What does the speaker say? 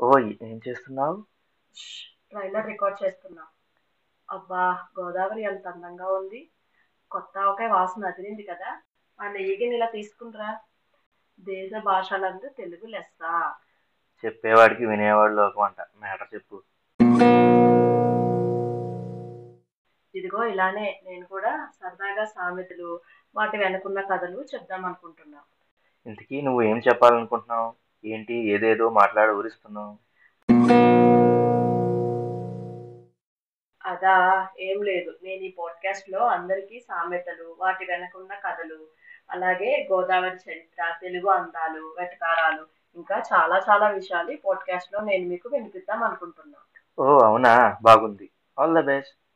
ఓయ్ ఏం చేస్తున్నావు? ట్రైలర్ రికార్డ్ చేస్తున్నా. అబ్బా గోదావరి ఎంత అందంగా ఉంది. కొత్త ఆవకాయ వాసన అదిరింది కదా. ఆ నెయ్యిని ఇలా తీసుకునిరా దేశ భాషలందు తెలుగు లెస్స. చెప్పేవాడికి వినేవాడు లోకం అంట. మ్యాటర్ చెప్పు. ఇదిగో ఇలానే నేను కూడా సరదాగా సామెతలు వాటి వెనుకున్న కథలు చెప్దాం అనుకుంటున్నా. ఇంతకీ నువ్వు ఏం చెప్పాలనుకుంటున్నావు? ఏంటి? ఏదేదో మాట్లాడి ఊరిస్తున్నావు. అదా ఏం లేదు. నేను ఈ పాడ్కాస్ట్లో అందరికీ సామెతలు వాటి వెనకున్న కథలు అలాగే గోదావరి చరిత్ర తెలుగు అందాలు వెటకారాలు ఇంకా చాలా చాలా విషయాలు ఈ పాడ్కాస్ట్లో నేను మీకు వినిపిద్దాం అనుకుంటున్నా. ఓ అవునా? బాగుంది. All the best.